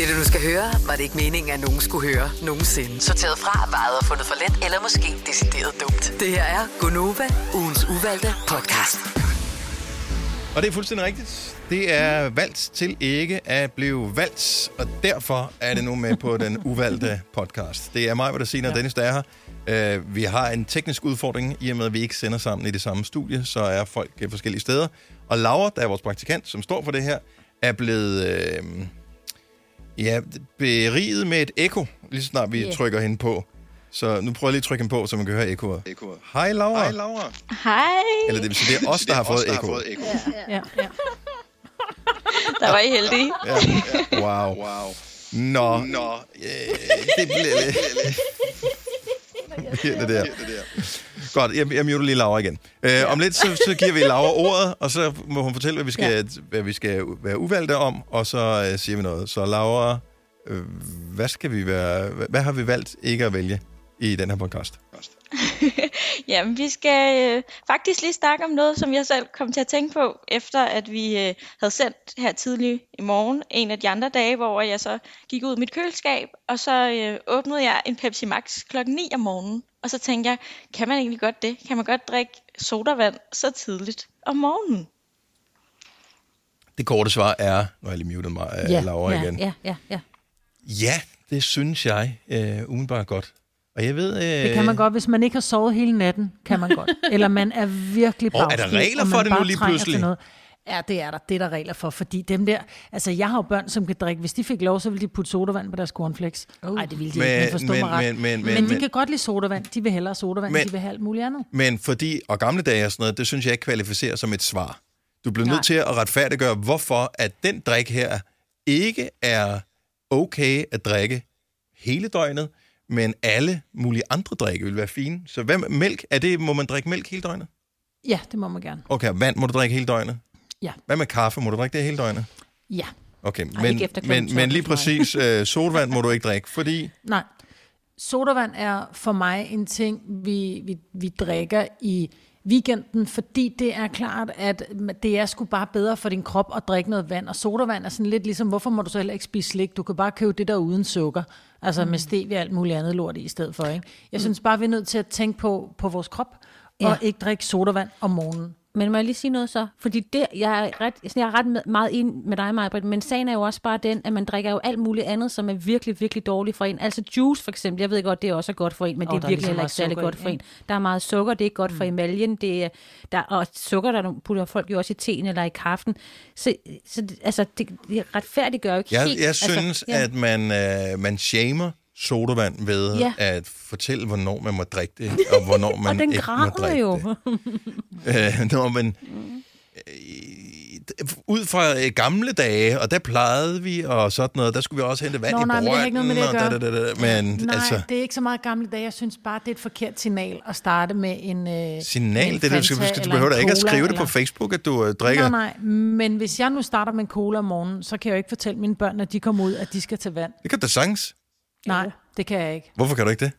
Det, du nu skal høre, var det ikke meningen, at nogen skulle høre nogensinde. Sorteret fra, vejet og fundet for let, eller måske decideret dumt. Det her er Gonova, ugens uvalgte podcast. Og det er fuldstændig rigtigt. Det er valgt til ikke at blive valgt, og derfor er det nu med på den uvalgte podcast. Det er mig, der siger, når Dennis der er her. Uh, vi har en teknisk udfordring, i og med at vi ikke sender sammen i det samme studie, så er folk uh, forskellige steder. Og Laura, der er vores praktikant, som står for det her, er blevet uh, ja, beriget med et ekko, lige så snart vi Ja. trykker hende på. Så nu prøver jeg lige at trykke hende på, så man kan høre ekkoet. Hej Laura. Hej Laura. Hej. Eller det vil sige, det er os, der har fået ekko. Ja, ja. Der var I heldige. Ja. Wow. wow. Nå, Nå. Øh, det bliver lidt... det der. Godt, jeg, jeg muter lige Laura igen. Øh, om lidt, så, så giver vi Laura ordet, og så må hun fortælle, hvad vi skal, ja. hvad vi skal være uvalgte om, og så øh, siger vi noget. Så Laura, øh, hvad skal vi være, hvad, hvad har vi valgt ikke at vælge i den her podcast? Jamen, vi skal øh, faktisk lige snakke om noget, som jeg selv kom til at tænke på, efter at vi øh, havde sendt her tidlig i morgen, en af de andre dage, hvor jeg så gik ud i mit køleskab, og så øh, åbnede jeg en Pepsi Max klokken 9 om morgenen. Og så tænkte jeg, kan man egentlig godt det? Kan man godt drikke sodavand så tidligt om morgenen? Det korte svar er, nu har jeg lige mutet mig, øh, Ja, Laura ja, igen. ja, ja, ja. Ja, det synes jeg øh, umiddelbart godt. Og jeg ved... Øh, Det kan man godt, hvis man ikke har sovet hele natten, kan man godt. Eller man er virkelig Og er der regler og for man det nu bare lige pludselig? Noget. Ja, det er der. Det er der regler for, fordi dem der... Altså, jeg har jo børn, som kan drikke. Hvis de fik lov, så ville de putte sodavand på deres cornflakes. Nej, det ville de Men- ikke, men forstå men- mig ret. men- men- men, men- de men- kan godt lide sodavand. De vil hellere sodavand, Men- de vil have alt muligt andet. Men fordi, og gamle dage og sådan noget, det synes jeg ikke kvalificerer som et svar. Du bliver Nej. nødt til at retfærdiggøre, hvorfor at den drik her ikke er okay at drikke hele døgnet, men alle mulige andre drikke vil være fine. Så hvad mælk? Er det, må man drikke mælk hele døgnet? Ja, det må man gerne. Okay, vand må du drikke hele døgnet? Ja. Hvad med kaffe? Må du drikke det hele døgnet? Ja. Okay, Ej, men, men, men 12 lige præcis øh, sodavand må du ikke drikke, fordi... Nej. Sodavand er for mig en ting, vi, vi, vi drikker i weekenden, fordi det er klart, at det er sgu bare bedre for din krop at drikke noget vand. Og sodavand er sådan lidt ligesom, hvorfor må du så heller ikke spise slik? Du kan bare købe det der uden sukker. Altså med stevia og alt muligt andet lort i, stedet for. Ikke? Jeg synes bare, vi er nødt til at tænke på, på vores krop, og Ja. ikke drikke sodavand om morgenen. Men må jeg lige sige noget så? Fordi det, jeg er ret, jeg er ret med, meget enig med dig, Majbrit, men sagen er jo også bare den, at man drikker jo alt muligt andet, som er virkelig, virkelig dårligt for en. Altså juice for eksempel, jeg ved godt, det er også godt for en, men Åh, det er virkelig lige så heller ikke særlig godt for en. Der er meget sukker, det er ikke godt for emaljen, det er, der, og sukker, der putter folk jo også i teen eller i kaffen. Så, så altså, det, det retfærdiggør jo ikke Jeg, helt. jeg synes, altså, ja. at man, øh, man shamer sodavand ved Ja. at fortælle, hvornår man må drikke det, og hvornår man og den ikke må drikke jo. det. Øh, når man, øh, ud fra øh, gamle dage, og der plejede vi, og sådan noget, der skulle vi også hente vand Nå, i nej, men det har ikke noget med det brønden, da, da, da. Men Nej, altså, det er ikke så meget gamle dage. Jeg synes bare, det er et forkert signal at starte med en øh, signal, en det, det, du, skal, du eller behøver da ikke at skrive det på eller- Facebook, at du øh, drikker. Nej, nej, men hvis jeg nu starter med en cola om morgenen, så kan jeg jo ikke fortælle mine børn, når de kommer ud, at de skal tage vand. Det kan da sagtens. Nej, det kan jeg ikke. Hvorfor kan du ikke det?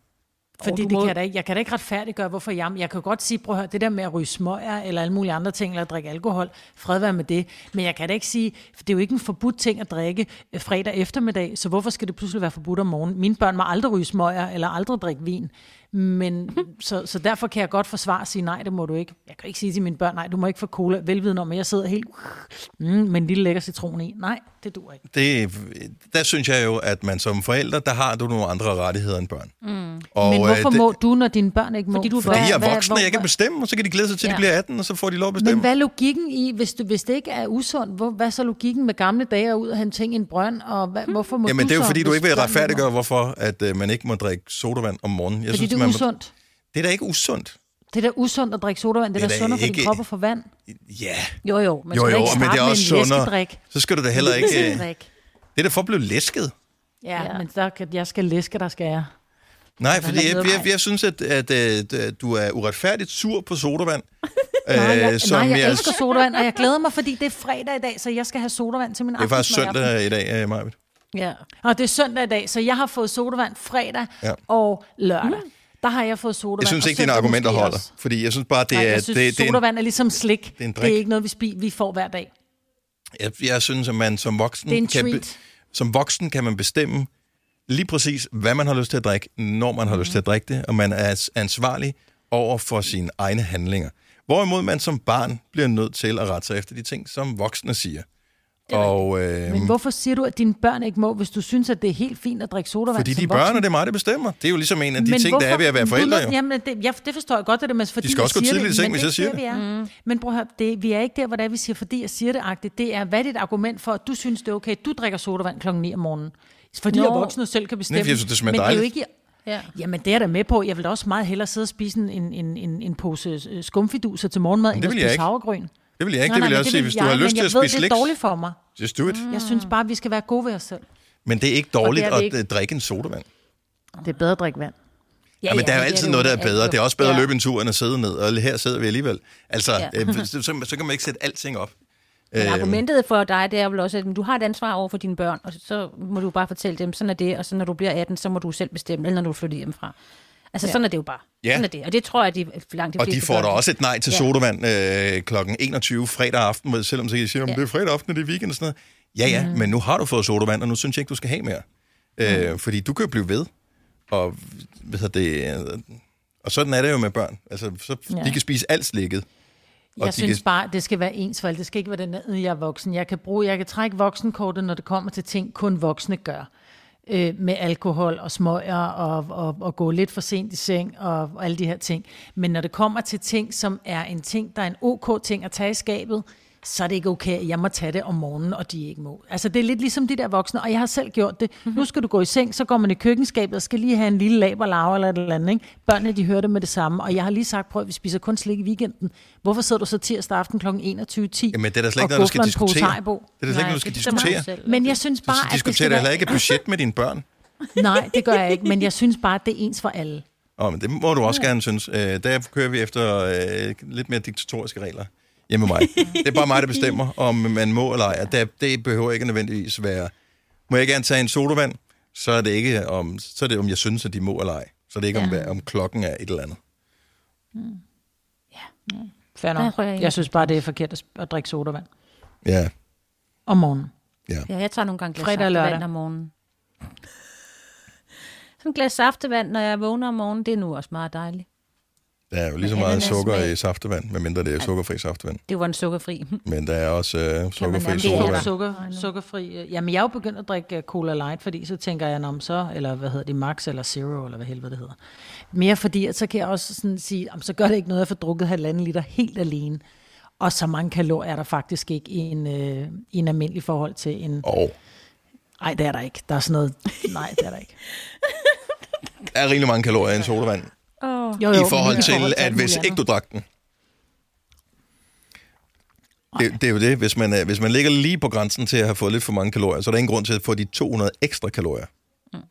Fordi det må- kan jeg, da ikke, jeg kan da ikke retfærdiggøre, hvorfor jeg... Jeg kan godt sige, prøv at høre, det der med at ryge smøger, eller alle mulige andre ting, eller at drikke alkohol, fred være med det. Men jeg kan da ikke sige, for det er jo ikke en forbudt ting at drikke øh, fredag eftermiddag, så hvorfor skal det pludselig være forbudt om morgenen? Mine børn må aldrig ryge smøger, eller aldrig drikke vin. Men så, så derfor kan jeg godt forsvare og sige, nej, det må du ikke. Jeg kan ikke sige til mine børn, nej, du må ikke få cola, velviden om, at jeg sidder helt mm, med en lille lækker citron i. Nej, det duer ikke. det, der synes jeg jo, at man som forælder, der har du nogle andre rettigheder end børn. Mm. Og, Men øh, hvorfor det- må du, når dine børn ikke må? Fordi du er Fordi jeg er voksen, og jeg kan bestemme, og så kan de glæde sig til, at de Ja. bliver 18, og så får de lov at Men bestemme. hvad er logikken i, hvis, du, hvis det ikke er usundt, hvor, hvad er så logikken med gamle dage ud og hente ting i en brønd, og hvad, hvorfor må Jamen, du det er jo så, fordi, du ikke vil retfærdiggøre, hvorfor at, øh, man ikke må drikke sodavand om morgenen. Jeg Fordi det er man usundt. Det er da ikke usundt. Det er da usundt at drikke sodavand, det er Det er da sundere for din ikke- krop at få vand. Ja, Jo, jo, men jo, jo, ikke men det er også en sundere. Så skal du da heller ikke... øh. Det er da for at blive læsket. Ja, ja, men der, kan- jeg skal læske, der skal jeg. Nej, fordi er jeg, jeg, jeg synes, at, at, at du er uretfærdigt sur på sodavand. Nej, jeg, som nej, jeg elsker sodavand, og jeg glæder mig, fordi det er fredag i dag, så jeg skal have sodavand til min Det er faktisk aftensmad søndag i dag, Maja. Ja, og det er søndag i dag, så jeg har fået sodavand fredag Ja. og lørdag. Der har jeg fået sodavand. Jeg synes ikke, dine argumenter holder. også. Fordi jeg synes bare, det Nej, er... jeg synes, det, det er en, sodavand er ligesom slik. det er en Det er ikke noget, vi, spi- vi får hver dag. jeg, jeg synes, at man som voksen Det er en kan, treat. som voksen kan man bestemme lige præcis, hvad man har lyst til at drikke, når man har lyst til at drikke det, og man er ans- ansvarlig over for sine egne handlinger. Hvorimod man som barn bliver nødt til at rette sig efter de ting, som voksne siger. Og, øh, Men hvorfor siger du, at dine børn ikke må, hvis du synes, at det er helt fint at drikke sodavand fordi de børn, og det er mig, der bestemmer. Det er jo ligesom en af de Men ting, der er ved at være forældre. Jo. Jamen, det, ja, det forstår jeg godt, det der med, fordi De skal også gå tidligt i det, seng, men hvis det jeg er siger ikke der, vi er. Men prøv at høre, det, vi er ikke der, hvor det er, vi siger, fordi jeg siger det agtigt. Det er, hvad er dit argument for, at du synes, det er okay, du drikker sodavand klokken 9 om morgenen? Fordi Nå. jeg voksne selv kan bestemme. fordi jeg synes, det smager men det er jo ikke, Ja. Jamen, det er jeg da med på. Jeg vil da også meget hellere sidde og spise en, en, en, en, pose øh, skumfiduser til morgenmad, end det at vil jeg spise ikke. havregryn. Det vil jeg ikke. Nej, det vil nej, jeg også sige, hvis du jeg, har lyst til at jeg ved, spise det er dårligt for mig. Just do it. Jeg synes bare, at vi skal være gode ved os selv. Men det er ikke dårligt Og det er at ikke. øh, drikke en sodavand. Det er bedre at drikke vand. Ja, men der er jo altid det noget, der er bedre. Det er også bedre at Ja. løbe en tur, end at sidde ned. Og her sidder vi alligevel. Altså, Ja. øh, så, så, så kan man ikke sætte alting op. Men Øhm, argumentet for dig, det er vel også, at du har et ansvar over for dine børn, og så må du bare fortælle dem, sådan er det, og så når du bliver 18, så må du selv bestemme, eller når du flytter hjemmefra. Altså, ja. sådan er det jo bare. Ja. Sådan er det. Og det tror jeg, de langt de Og de får da gør. også et nej til Ja. sodavand øh, kl. 21 fredag aften, selvom så siger, at Ja. det er fredag aften, og det er weekend og sådan noget. Ja, ja, mm. men nu har du fået sodavand, og nu synes jeg ikke, du skal have mere. Øh, fordi du kan jo blive ved. Og, hedder det, øh, og sådan er det jo med børn. Altså, så. Ja. De kan spise alt slikket. Og Jeg de synes kan- bare, det skal være ens for alle. Det skal ikke være den, at jeg er voksen. Jeg kan, bruge, jeg kan trække voksenkortet, når det kommer til ting, kun voksne gør. Øh, med alkohol og smøger og, og, og gå lidt for sent i seng og, og alle de her ting. Men når det kommer til ting, som er en ting, der er en ok ting at tage i skabet, så er det ikke okay, at jeg må tage det om morgenen, og de ikke må. Altså, det er lidt ligesom de der voksne, og jeg har selv gjort det. Mm-hmm. Nu skal du gå i seng, så går man i køkkenskabet og skal lige have en lille laberlave eller et eller andet. Ikke? Børnene, de hører det med det samme, og jeg har lige sagt, prøv at vi spiser kun slik i weekenden. Hvorfor sidder du så tirsdag aften kl. 21.10 Jamen, det er da slet ikke og noget, du skal diskutere. Det er da slet ikke noget, du skal diskutere. selv. Men jeg synes Du bare, at det skal da heller være... ikke budget med dine børn. Nej, det gør jeg ikke, men jeg synes bare, at det er ens for alle. Oh, men det må du også gerne synes. Øh, der kører vi efter øh, lidt mere diktatoriske regler hjemme med mig. Det er bare mig, der bestemmer, om man må eller ej. Det, det behøver ikke nødvendigvis være... Må jeg gerne tage en sodavand, så er det ikke om, så er det, om jeg synes, at de må eller ej. Så er det ikke om, Ja. hvad- om klokken er et eller andet. Fair Der nok. tror jeg ikke. Jeg synes bare, det er forkert at, at drikke sodavand Ja, om morgenen. ja. Ja, jeg tager nogle gange glas Fredag saftevand om morgenen. Sådan et glas saftevand, når jeg vågner om morgenen, det er nu også meget dejligt. Der er jo lige så meget sukker smag. i saftevand, medmindre det er sukkerfri saftevand. Det var en sukkerfri. Men der er også øh, sukkerfri nærmest- Det er sodavand. sukker, sukkerfri. øh, Jamen, jeg er jo begyndt at drikke øh, Cola Light, fordi så tænker jeg, om så, eller hvad hedder det, Max eller Zero, eller hvad helvede det hedder. Mere fordi, at så kan jeg også sådan sige, om så gør det ikke noget at få drukket halvanden liter helt alene. Og så mange kalorier er der faktisk ikke i en, øh, i en almindelig forhold til en... Og Nej, det er der ikke. Der er sådan noget... Nej, det er der ikke. der er rigtig mange kalorier i en sodavand. Oh. Jo, I men forhold til, alt at hvis ikke du drak den. Det, det er jo det. Hvis man, øh, hvis man ligger lige på grænsen til at have fået lidt for mange kalorier, så er der ingen grund til at få de 200 ekstra kalorier.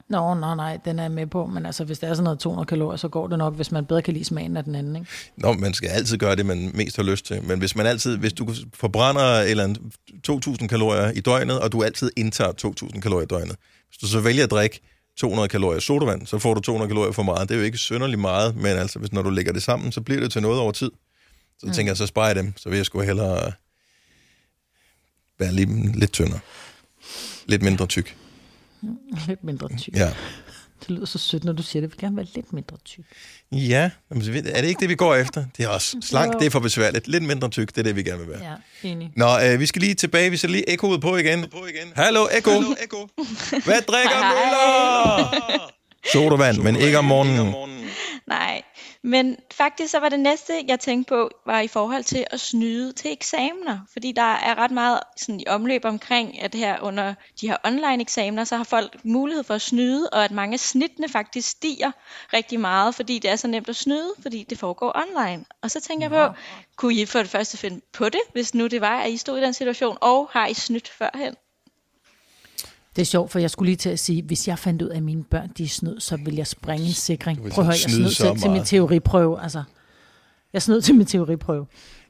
Nå, nej, nej, den er jeg med på. Men altså, hvis der er sådan noget 200 kalorier, så går det nok, hvis man bedre kan lide smagen af den anden, ikke? Nå, man skal altid gøre det, man mest har lyst til. Men hvis man altid, hvis du forbrænder eller andet 2.000 kalorier i døgnet, og du altid indtager 2.000 kalorier i døgnet, hvis du så vælger at drikke 200 kalorier sodavand, så får du 200 kalorier for meget. Det er jo ikke synderligt meget, men altså, hvis når du lægger det sammen, så bliver det til noget over tid. Så mm. tænker jeg, så sparer jeg dem, så vil jeg sgu hellere være lige, lidt tyndere. Lidt mindre tyk. Lidt mindre tyk. Ja. Det lyder så sødt, når du siger det. Jeg vil gerne være lidt mindre tyk. Ja, ved- er det ikke det, vi går efter? Det er også slank, det er for besværligt. Lidt mindre tyk, det er det, vi gerne vil være. Ja, enig. Nå, øh, vi skal lige tilbage. Vi skal lige ekkoet på igen. På igen. Hallo, ekko. Hallo, ekko. Hvad drikker Møller? Sodavand, men ikke om morgenen. Nej, men faktisk så var det næste, jeg tænkte på, var i forhold til at snyde til eksamener. Fordi der er ret meget sådan, i omløb omkring, at her under de her online eksamener, så har folk mulighed for at snyde, og at mange snittene faktisk stiger rigtig meget, fordi det er så nemt at snyde, fordi det foregår online. Og så tænker jeg på, kunne I for det første finde på det, hvis nu det var, at I stod i den situation, og har I snydt førhen? Det er sjovt, for jeg skulle lige til at sige, hvis jeg fandt ud af, at mine børn de er snød, så vil jeg springe en sikring. Prøv at høre, jeg snød så selv til min teoriprøve. Altså, jeg snød til min teoriprøve.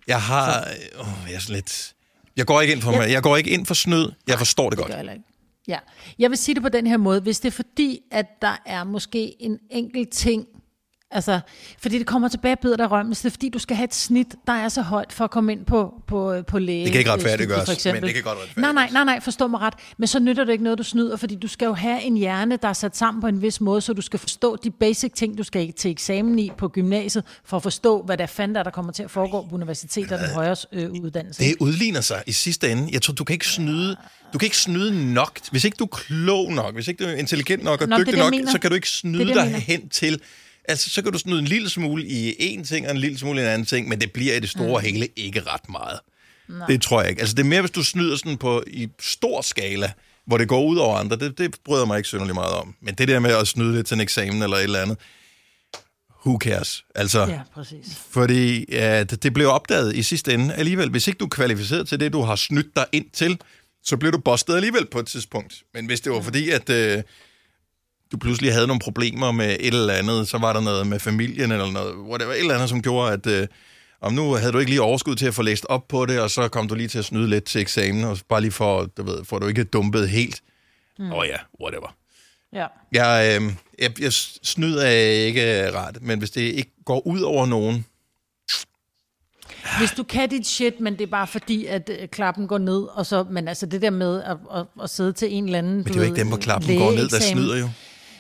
Jeg har... Åh, jeg er lidt... Jeg går ikke ind for, mig. Jeg går ikke ind for snød. Jeg forstår det Det godt. gør jeg ikke. Ja. Jeg vil sige det på den her måde. Hvis det er fordi, at der er måske en enkelt ting, Altså, fordi det kommer tilbage og bider dig så det er fordi, du skal have et snit, der er så højt for at komme ind på, på, på læge. Det kan ikke øh, retfærdiggøres, for eksempel. men det kan godt retfærdiggøres. Nej, nej, nej, nej, forstå mig ret. Men så nytter det ikke noget, du snyder, fordi du skal jo have en hjerne, der er sat sammen på en vis måde, så du skal forstå de basic ting, du skal til eksamen i på gymnasiet, for at forstå, hvad der fanden der, er, der kommer til at foregå på universitetet og den højere øh, uddannelse. Det udligner sig i sidste ende. Jeg tror, du kan ikke snyde, du kan ikke snyde nok. Hvis ikke du er klog nok, hvis ikke du er intelligent nok og Nå, dygtig det det, nok, så kan du ikke Det snyde det, jeg dig hen til... Altså, så kan du snyde en lille smule i en ting, og en lille smule i en anden ting, men det bliver i det store mm. hele ikke ret meget. Nej. Det tror jeg ikke. Altså, det er mere, hvis du snyder sådan på i stor skala, hvor det går ud over andre. Det, det bryder mig ikke synderligt meget om. Men det der med at snyde lidt til en eksamen eller et eller andet, who cares? Altså, Ja, præcis. fordi ja, det, det blev opdaget i sidste ende alligevel. Hvis ikke du er kvalificeret til det, du har snydt dig ind til, så bliver du bustet alligevel på et tidspunkt. Men hvis det var fordi, at øh, du pludselig havde nogle problemer med et eller andet, så var der noget med familien eller noget, whatever, et eller andet, som gjorde, at øh, om nu havde du ikke lige overskud til at få læst op på det, og så kom du lige til at snyde lidt til eksamen, og bare lige for, du ved, for du ikke dumpet helt. Åh mm. oh ja, whatever. Ja. Jeg, øh, jeg, jeg snyder ikke ret, men hvis det ikke går ud over nogen, Hvis du kan dit shit, men det er bare fordi, at øh, klappen går ned, og så, men altså det der med at, at, at sidde til en eller anden... men det er jo ikke dem, hvor klappen går ned, der snyder jo.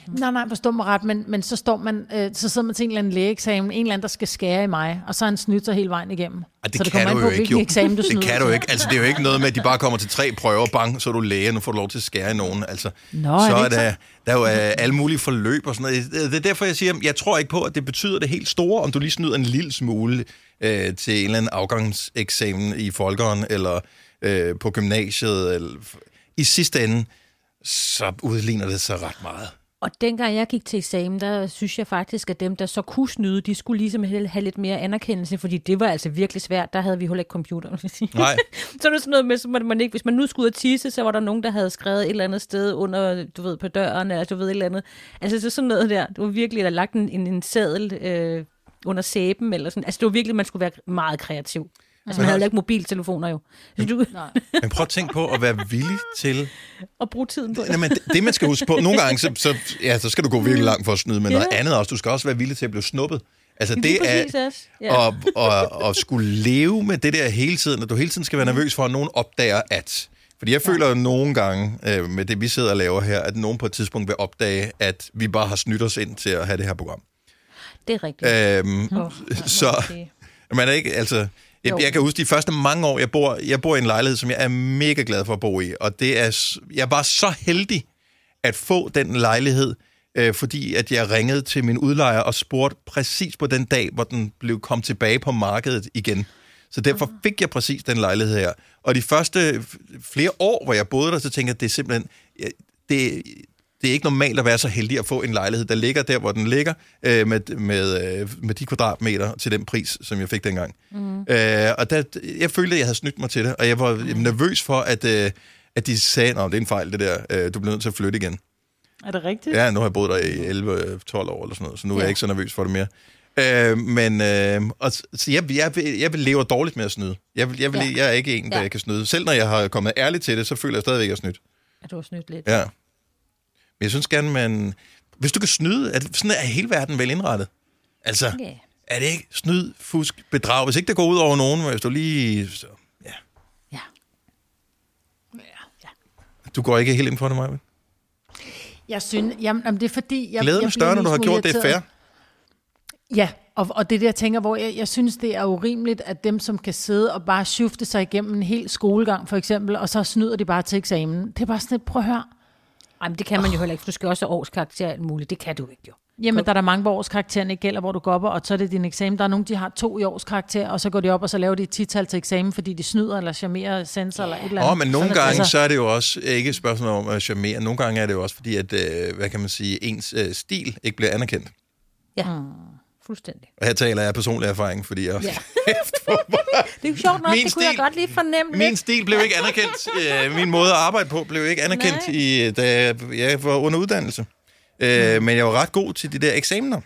Nej, nej, forstå mig ret, men, men så står man, øh, så sidder man til en eller anden lægeeksamen, en eller anden, der skal skære i mig, og så har han snydt sig hele vejen igennem. Ej, det så det kan kommer du an jo på, ikke, hvilken jo. eksamen du snyder Det kan du ikke. Altså, det er jo ikke noget med, at de bare kommer til tre prøver, bang, så er du læge, nu får du lov til at skære i nogen. Altså, Nå, er så det er ikke der, der er jo øh, alle mulige forløb og sådan noget. Det det er derfor, jeg siger, jeg tror ikke på, at det betyder det helt store, om du lige snyder en lille smule øh, til en eller anden afgangseksamen i folkeren, eller øh, på gymnasiet. Eller, I sidste ende, så udligner det sig ret meget. Og dengang jeg gik til eksamen, der synes jeg faktisk, at dem, der så kunne snyde, de skulle ligesom have lidt mere anerkendelse, fordi det var altså virkelig svært. Der havde vi heller ikke computer, vil sige. Nej. så er det sådan noget med, så man ikke, hvis man nu skulle ud og tisse, så var der nogen, der havde skrevet et eller andet sted under, du ved, på døren, eller du ved, et eller andet. Altså så sådan noget der. Det var virkelig, der lagt en, en, en sadel øh, under sæben, eller sådan. Altså det var virkelig, man skulle være meget kreativ. Altså man havde heller ikke mobiltelefoner jo. Så du, Men prøv at tænke på at være villig til at bruge tiden på det. Jamen, det, det, man skal huske på, nogle gange, så, så, ja, så skal du gå virkelig langt for at snyde, men Ja. noget andet også. Du skal også være villig til at blive snuppet. Altså, Lige det er også. Ja. at, at, at skulle leve med det der hele tiden, at du hele tiden skal være nervøs for, at nogen opdager at... Fordi jeg føler jo nogle gange, øh, med det vi sidder og laver her, at nogen på et tidspunkt vil opdage, at vi bare har snydt os ind til at have det her program. Det er rigtigt. Øhm, Åh, så man er ikke, altså... Jeg, jeg kan huske de første mange år, jeg bor, jeg bor i en lejlighed, som jeg er mega glad for at bo i. Og det er, jeg var så heldig at få den lejlighed, øh, fordi at jeg ringede til min udlejer og spurgte præcis på den dag, hvor den blev kom tilbage på markedet igen. Så derfor fik jeg præcis den lejlighed her. Og de første flere år, hvor jeg boede der, så tænkte jeg, at det er simpelthen... Det, det er ikke normalt at være så heldig at få en lejlighed, der ligger der, hvor den ligger, øh, med, med, øh, med de kvadratmeter til den pris, som jeg fik dengang. Mm. Øh, og der, jeg følte, at jeg havde snydt mig til det, og jeg var nervøs for, at, øh, at de sagde, at det er en fejl, det der, øh, du bliver nødt til at flytte igen. Er det rigtigt? Ja, nu har jeg boet der i 11-12 år eller sådan noget, så nu er Ja. jeg ikke så nervøs for det mere. Øh, men øh, og, så jeg, jeg, jeg vil leve dårligt med at snyde. Jeg, vil, jeg, vil, Ja. jeg er ikke en, der Ja. kan snyde. Selv når jeg har kommet ærligt til det, så føler jeg stadigvæk, at jeg er snydt. At du har snydt lidt. Ja. Men jeg synes gerne, man... Hvis du kan snyde, at sådan er hele verden vel indrettet. Altså, Ja. er det ikke snyd, fusk, bedrag? Hvis ikke det går ud over nogen, hvis du lige... Så, ja. Ja. Du går ikke helt ind for det, Maja? Jeg synes, jamen, jamen, det er fordi... Jeg, Glæden jeg er større, når du har gjort det fair. Ja, og, og det er det, jeg tænker, hvor jeg, jeg synes, det er urimeligt, at dem, som kan sidde og bare shifte sig igennem en hel skolegang, for eksempel, og så snyder de bare til eksamen. Det er bare sådan lidt, prøv at høre. Ej, men det kan man jo heller ikke, for du skal også have årskarakter alt muligt. Det kan du ikke jo. Jamen, der er der mange, hvor årskarakteren ikke gælder, hvor du går op, og så er det din eksamen. Der er nogen, de har to i årskarakter, og så går de op, og så laver de et tital til eksamen, fordi de snyder eller charmerer sensor eller et eller andet. Åh, men nogle Sådan gange, så er det jo også ikke et spørgsmål om at charmere. Nogle gange er det jo også fordi, at, øh, hvad kan man sige, ens øh, stil ikke bliver anerkendt. Ja, fuldstændig. Og her taler jeg personlig erfaring, fordi jeg... Ja. Det er jo sjovt nok, Min det kunne jeg stil- godt lige fornemme Min lidt. stil blev ikke anerkendt. Øh, min måde at arbejde på blev ikke anerkendt, Nej. i, da jeg, var under uddannelse. Øh, men jeg var ret god til de der eksamener.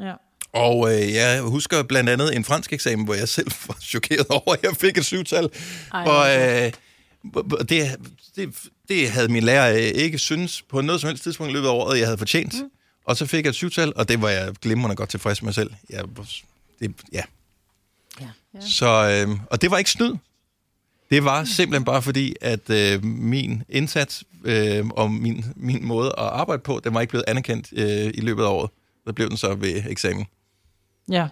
Ja. Og øh, jeg husker blandt andet en fransk eksamen, hvor jeg selv var chokeret over, at jeg fik et syvtal. Hvor, øh, det, det, det havde min lærer ikke synes på noget som helst tidspunkt i løbet af året, jeg havde fortjent. Mm. Og så fik jeg et syvtal, og det var jeg glimrende godt tilfreds med selv. Jeg, det, ja. Ja. Så, øh, og det var ikke snyd. Det var simpelthen bare fordi, at øh, min indsats øh, og min, min måde at arbejde på, den var ikke blevet anerkendt øh, i løbet af året. Så blev den så ved eksamen. Ja.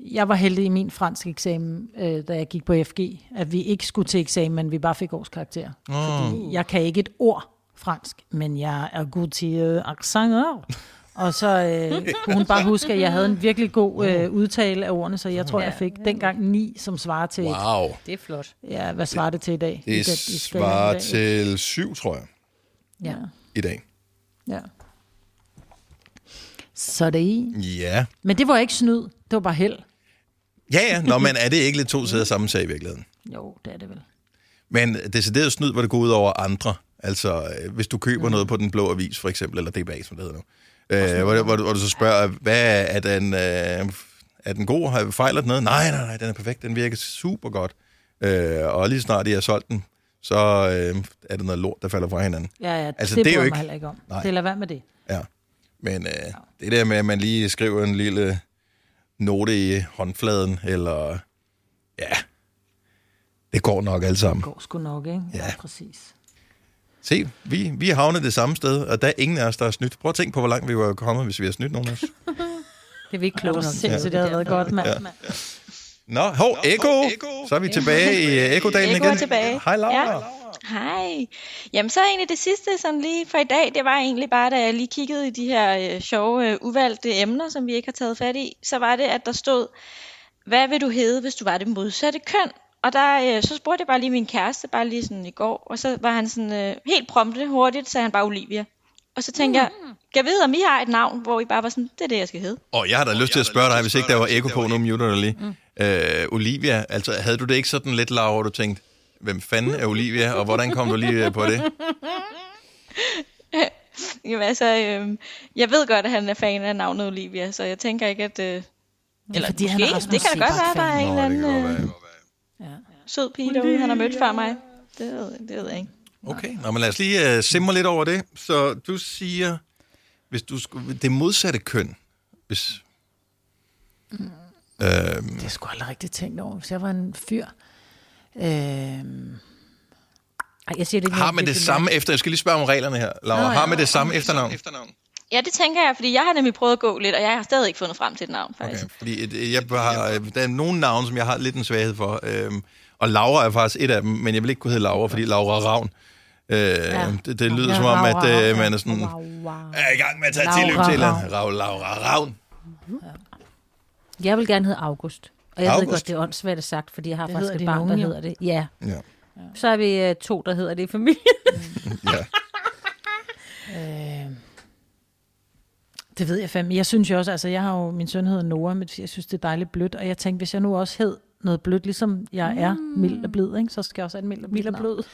Jeg var heldig i min fransk eksamen, øh, da jeg gik på FG, at vi ikke skulle til eksamen, men vi bare fik årskarakter. Oh. Fordi jeg kan ikke et ord fransk, men jeg er god til øh, accenter. Og så øh, kunne hun bare huske, at jeg havde en virkelig god øh, udtale af ordene, så jeg tror, jeg fik dengang 9, som svarer til... et- Wow. Det er flot. Ja, hvad svarer det til i dag? Det i svarer dag? til syv, tror jeg, Ja. i dag. Ja. Så det er i. Ja. Men det var ikke snyd, det var bare held. Ja, ja. Nå, men er det ikke lidt to sider samme sag i virkeligheden? Jo, det er det vel. Men decideret snyd, hvor det går ud over andre. Altså, øh, hvis du køber noget på den blå avis, for eksempel, eller DBA, som det hedder nu. Øh, hvor, hvor, du- hvor du så spørger, hvad er den, øh, er den god? Har fejlet noget? Nej, nej, nej, den er perfekt. Den virker super godt. Øh, og lige snart de har solgt den, så øh, er det noget lort, der falder fra hinanden. Ja, ja, Altså, det det, er jo ikke- mig heller ikke om. Nej. Det lader være med det. Ja. Men øh, det der med, at man lige skriver en lille note i håndfladen, eller... Ja, det går nok alt sammen. Det går sgu nok, ikke? Ja. præcis. Se, vi, vi har havnet det samme sted, og der er ingen af os, der har snydt. Prøv at tænke på, hvor langt vi var kommet, hvis vi har snydt nogen af os. Det er vi ikke Det kloge nok sindssygt, det havde været godt, mand. Ja. Nå, hov, Eko! Så er vi tilbage i uh, Ekodalen Eko igen. er tilbage. Hej, Laura. Ja. Hej. Jamen så egentlig det sidste sådan lige for i dag, det var egentlig bare, da jeg lige kiggede i de her øh, sjove, øh, uvalgte emner, som vi ikke har taget fat i, så var det, at der stod, hvad vil du hedde, hvis du var det modsatte køn? Og der, øh, så spurgte jeg bare lige min kæreste, bare lige sådan i går, og så var han sådan øh, helt prompte, hurtigt, sagde han bare Olivia. Og så tænkte mm. jeg, kan jeg vide, om I har et navn, hvor I bare var sådan, det er det, jeg skal hedde. Og jeg har da lyst til at spørge dig, hvis ikke der var Eko på, nu muter du lige. Øh, Olivia, altså havde du det ikke sådan lidt, Laura, hvor du tænkte, hvem fanden er Olivia, og hvordan kom du lige på det? Jamen altså, øh, jeg ved godt, at han er fan af navnet Olivia, så jeg tænker ikke, at... Øh, eller fordi han er måske, Rasmus det kan da godt være, der er en eller det anden kan godt øh, være. sød pige derude, han har mødt før mig. Det ved, det ved jeg ikke. Okay, Nå, men lad os lige uh, simre lidt over det. Så du siger, hvis du skulle, det modsatte køn, hvis... Øhm, Det jeg sgu aldrig rigtig tænkt over. Hvis jeg var en fyr... Øhm, Ej, jeg siger det ikke har man det samme efter... Jeg skal lige spørge om reglerne her, Laura. Nå, ja. Har man det samme efternavn? Ja, det tænker jeg, fordi jeg har nemlig prøvet at gå lidt, og jeg har stadig ikke fundet frem til et navn, faktisk. Okay, fordi et, jeg har, øh, der er nogle navne, som jeg har lidt en svaghed for. Øhm, og Laura er faktisk et af dem, men jeg vil ikke kunne hedde Laura, fordi Laura er Ravn. Øh, ja. det, det lyder Ja, som om, at Laura, øh, man er sådan... wow. Er i gang med at tage Laura tilløb til eller. Rav, Laura Ravn. Jeg vil gerne hedde August. Og jeg August? ved godt, det er åndssvagt sagt, fordi jeg har Det faktisk et barn, der jo. hedder det. Ja. Ja. Så er vi uh, to, der hedder det i familien. ja. Øh, det ved jeg fandme. Jeg synes jo også, altså jeg har jo, min søn hedder Noah, men jeg synes, det er dejligt blødt, og jeg tænkte, hvis jeg nu også hed noget blødt, ligesom jeg er mild og blid, ikke? så skal jeg også have en mild og. Mild og blød.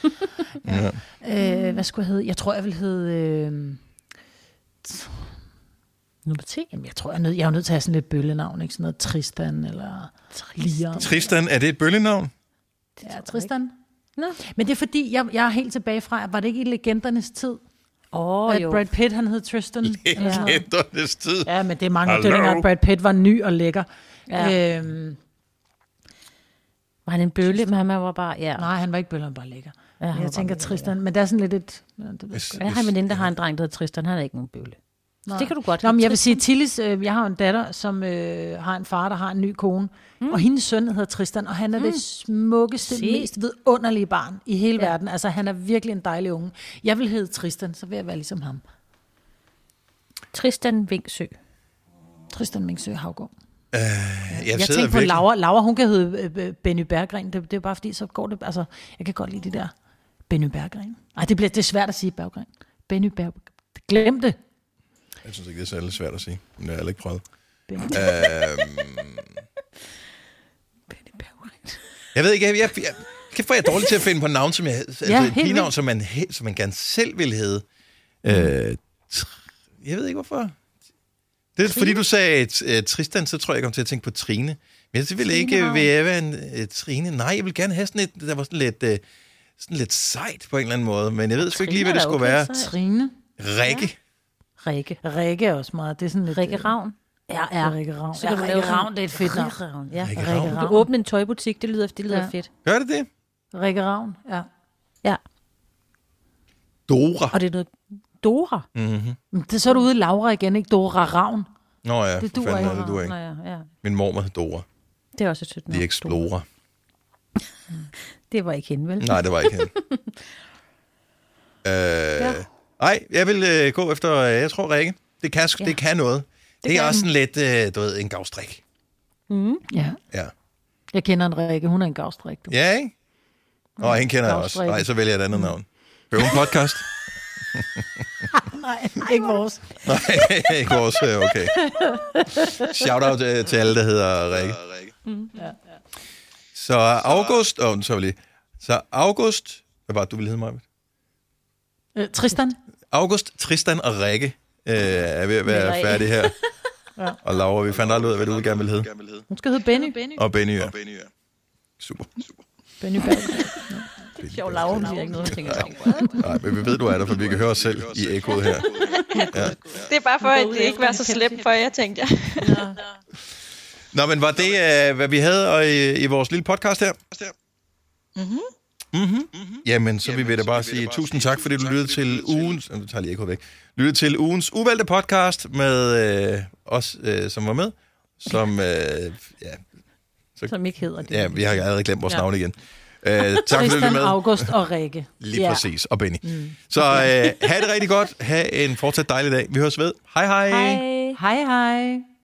Øh, hvad skulle jeg hedde? Jeg tror, jeg vil hedde... Øh, Nummer 10. jamen, jeg tror, jeg er, nødt, jeg er nødt til at have sådan lidt bøllenavn, ikke? Sådan noget Tristan eller Liam. Tristan, er det et bøllenavn? Ja, Tristan. Nå. Men det er fordi, jeg, jeg er helt tilbage fra, var det ikke i legendernes tid, Åh, at jo. Brad Pitt han hed Tristan? Ja. Legendernes tid. ja, men det er mange dønninger, at Brad Pitt var ny og lækker. Ja. Ja. Øhm, Var han en bølle, men han var bare... Ja. nej, han var ikke bøller, han var bare lækker. Ja, Ja, jeg bare tænker lækker, Tristan, men der er sådan lidt et... Ja, det ved jeg Hvis- sgu Jeg har en veninde, der har en dreng, der hedder Tristan. Han er ikke nogen bølle. Nej. det kan du godt Nå, men jeg vil sige, Tillis, øh, jeg har en datter, som øh, har en far, der har en ny kone, mm. og hendes søn hedder Tristan, og han er mm. det smukkeste, Se. Mest vidunderlige barn i hele Ja. verden. Altså, han er virkelig en dejlig unge. Jeg vil hedde Tristan, så vil jeg være ligesom ham. Tristan Vingsø. Tristan Mingsø Havgård. Jeg, Jeg, jeg tænker på Laura. Laura, hun kan hedde øh, øh, Benny Berggren. Det, det er bare fordi, så går det... Altså, jeg kan godt lide det der. Benny Berggren. Ej, det, bliver, det er svært at sige Berggren. Benny Berggren. Glem det. Jeg synes ikke, det er særlig svært at sige. Men jeg har heller ikke prøvet. Benny. Øhm, jeg ved ikke, jeg, jeg, jeg, kæft, hvor er jeg dårlig til at finde på navn, som jeg, altså Ja, et helt pigenavn, som man, som man gerne selv ville hedde. Øh, jeg ved ikke, hvorfor. Det er fordi, du sagde uh, Tristan, så tror jeg, jeg kom til at tænke på Trine. Men det ville ikke Trine-navn. være en uh, Trine. Nej, jeg vil gerne have sådan et, der var sådan lidt, uh, sådan lidt sejt på en eller anden måde. Men jeg ved sgu ikke lige, hvad Trine det skulle okay være. sejt. Trine. Rikke. Rikke. Rikke er også meget. Det er sådan lidt... Rikke øh, Ravn. Ja, ja. Rikke Ravn. Så Ja, kan du Rikke Ravn, det er et fedt navn. Rikke Ravn, ja. Rikke Rikke Ravn. Du Ravn. åbne en tøjbutik, det lyder, det lyder Ja. fedt. Gør det det? Rikke Ravn, ja. Ja, Dora. og det er noget Dora. Mm-hmm. Det, så er du ude i Laura igen, ikke? Dora Ravn. Nå ja, Det det duer ikke. er det, du ikke. Nå, ja, ja. Min mormor hed Dora. Det er også et sødt The navn. Explorer. Det var ikke hende, vel? Nej, det var ikke hende. øh, ja. Ej, jeg vil øh, gå efter, øh, jeg tror Rikke. Det kan, ja. Ja. det kan noget. Det, det er kan også sådan lidt, øh, du ved, en gavstrik. Ja. Ja. Jeg kender en Rikke, hun er en gavstrik. Du. Ja, ikke? Og hende kender jeg også. Nej, så vælger jeg et andet navn. Bøven podcast? Nej, ikke vores. Nej, ikke vores. øh, Okay. Shout out øh, til alle, der hedder Rikke. Så August, oh, så lige. Så August, hvad var det, du ville hedde mig? Øh, Tristan? August, Tristan og Rikke øh, er ved at være færdige her. Og Laura, vi fandt aldrig ud af, hvad du gerne ville hedde. Hun skal hedde Benny. Og Benny, ja. Super. Benny Berg. Sjov lav, hun siger ikke noget, jeg tænker, Nej, men vi ved, du er der, for vi kan høre os selv i ekkoet her. Det er bare for, at det ikke var så slemt for jer, tænkte jeg. Nå, men var det, øh, hvad vi havde og i, i vores lille podcast her? Mhm. Mm-hmm. Jamen, så vil vi da bare sige tusind tak, fordi du lyttede til ugens... Nu tager jeg lige ekkoet væk. Lyttede til ugens uvalgte podcast med øh, os, øh, som var med. Som, øh, ja, som ikke hedder det. ja, vi har allerede glemt vores Ja. navn igen. Øh, tak fordi du Tristan, lyttede med. August og Rikke. Lige Ja. præcis. Og Benny. Mm. Så øh, have det rigtig godt. Ha' en fortsat dejlig dag. Vi høres ved. Hej hej. Hej. Hej hej.